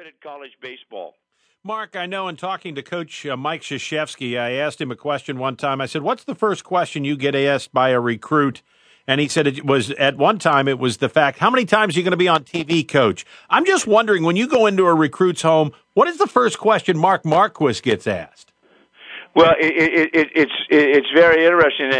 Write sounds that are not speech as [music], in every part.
benefited college baseball. Mark, I know in talking to Coach uh, Mike Krzyzewski, I asked him a question one time. I said, What's the first question you get asked by a recruit? And he said it was at one time, it was the fact, How many times are you going to be on TV, coach? I'm just wondering when you go into a recruit's home, what is the first question Mark Marquess gets asked? Well, it, it, it, it's it's very interesting.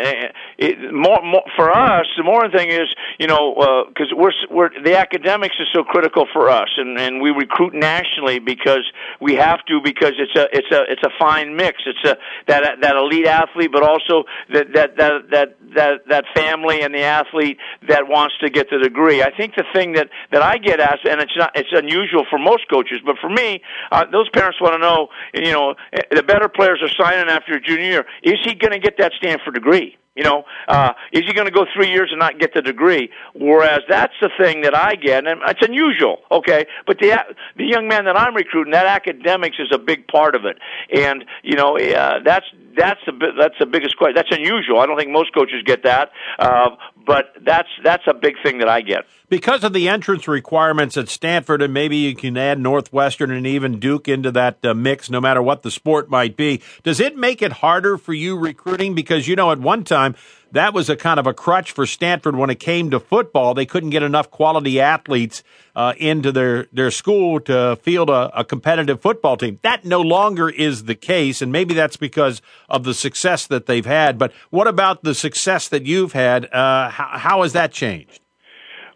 It, more, more for us, the more thing is, you know, because uh, we're we're the academics is so critical for us, and and we recruit nationally because we have to because it's a it's a it's a fine mix. It's a that that elite athlete, but also that that that that that that family and the athlete that wants to get the degree. I think the thing that that I get asked, and it's not it's unusual for most coaches, but for me, uh, those parents want to know, you know, the better players are signing after a junior year. Is he going to get that Stanford degree? You know, uh, is he going to go three years and not get the degree? Whereas that's the thing that I get, and it's unusual, okay. But the the young man that I'm recruiting, that academics is a big part of it, and you know uh, that's that's the that's the biggest question. That's unusual. I don't think most coaches get that, uh, but that's that's a big thing that I get because of the entrance requirements at Stanford, and maybe you can add Northwestern and even Duke into that uh, mix, no matter what the sport might be. Does it make it harder for you recruiting? Because you know, at one time that was a kind of a crutch for Stanford when it came to football. They couldn't get enough quality athletes uh, into their, their school to field a, a, competitive football team. That no longer is the case, and maybe that's because of the success that they've had. But what about the success that you've had? Uh, how, how has that changed?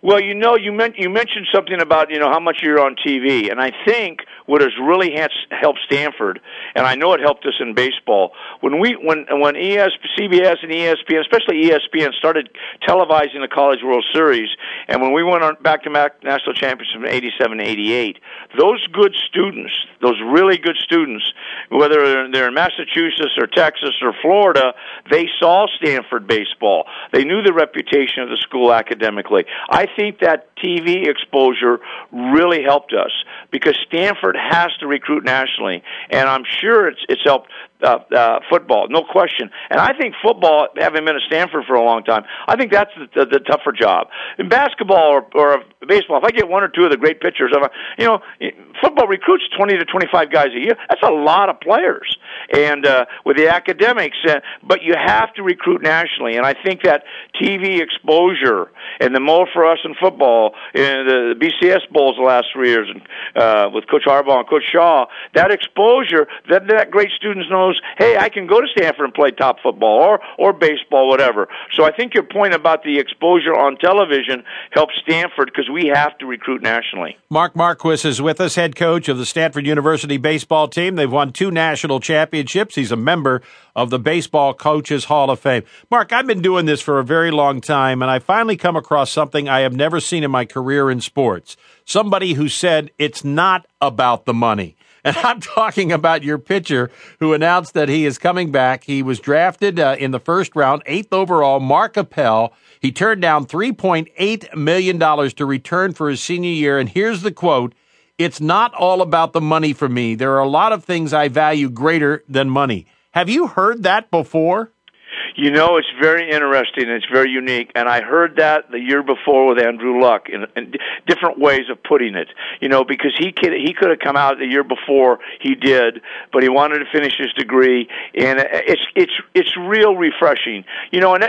Well, you know, you meant you mentioned something about you know how much you're on TV, and I think what has really helped Stanford, and I know it helped us in baseball when we when when ES, CBS and ESPN, especially ESPN, started televising the College World Series, and when we went on back to national championship in '87 '88, those good students, those really good students, whether they're in Massachusetts or Texas or Florida, they saw Stanford baseball. They knew the reputation of the school academically. I think that TV exposure really helped us because Stanford has to recruit nationally, and I'm sure it's it's helped uh, uh, football, no question. And I think football, having been at Stanford for a long time, I think that's the, the, the tougher job. In basketball or, or baseball, if I get one or two of the great pitchers, I'm, you know, football recruits 20 to 25 guys a year. That's a lot of players. And uh, with the academics, uh, but you have to recruit nationally. And I think that TV exposure and the more for us in football, in the, BCS bowls the last three years, uh, with Coach Harbaugh and Coach Shaw, that exposure that that great students knows knows, hey, I can go to Stanford and play top football or or baseball, whatever. So I think your point about the exposure on television helps Stanford because we have to recruit nationally. Mark Marquess is with us, head coach of the Stanford University baseball team. They've won two national championships. He's a member of the Baseball Coaches Hall of Fame. Mark, I've been doing this for a very long time, and I finally come across something I have never seen in my career in sports. Somebody who said it's not about the money. [laughs] And I'm talking about your pitcher who announced that he is coming back. He was drafted uh, in the first round, eighth overall, Mark Appel. He turned down $3.8 million to return for his senior year. And here's the quote It's not all about the money for me. There are a lot of things I value greater than money. Have you heard that before? You know, it's very interesting. And it's very unique, and I heard that the year before with Andrew Luck in, in different ways of putting it. You know, because he could he could have come out the year before he did, but he wanted to finish his degree, and it's it's it's real refreshing. You know, and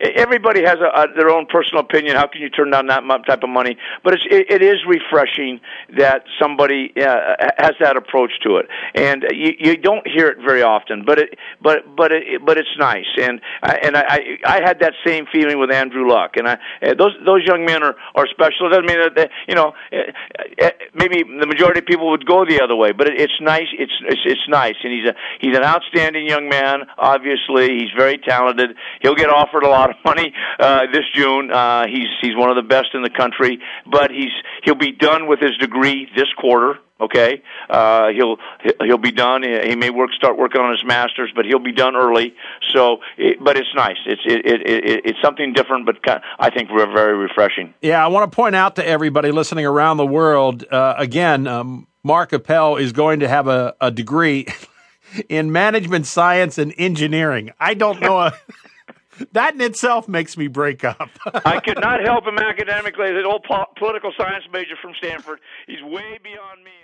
everybody has a, a, their own personal opinion. How can you turn down that type of money? But it's it, it is refreshing that somebody uh, has that approach to it, and you you don't hear it very often. But it but but it, but it's nice and I, and I, I had that same feeling with Andrew Luck, and I uh, those those young men are are special. It doesn't mean that they, you know uh, uh, maybe the majority of people would go the other way, but it, it's nice. It's, it's it's nice, and he's a he's an outstanding young man. Obviously, he's very talented. He'll get offered a lot of money uh, this June. Uh, he's he's one of the best in the country, but he's he'll be done with his degree this quarter. Okay, uh, he'll he'll be done. He may work start working on his masters, but he'll be done early. So, it, but it's nice. It's it, it, it it's something different, but I think we're very refreshing. Yeah, I want to point out to everybody listening around the world. Uh, again, um, Mark Appel is going to have a, a degree [laughs] in management science and engineering. I don't know. A, [laughs] that in itself makes me break up. I could not [laughs] help him academically. An old po- political science major from Stanford, he's way beyond me.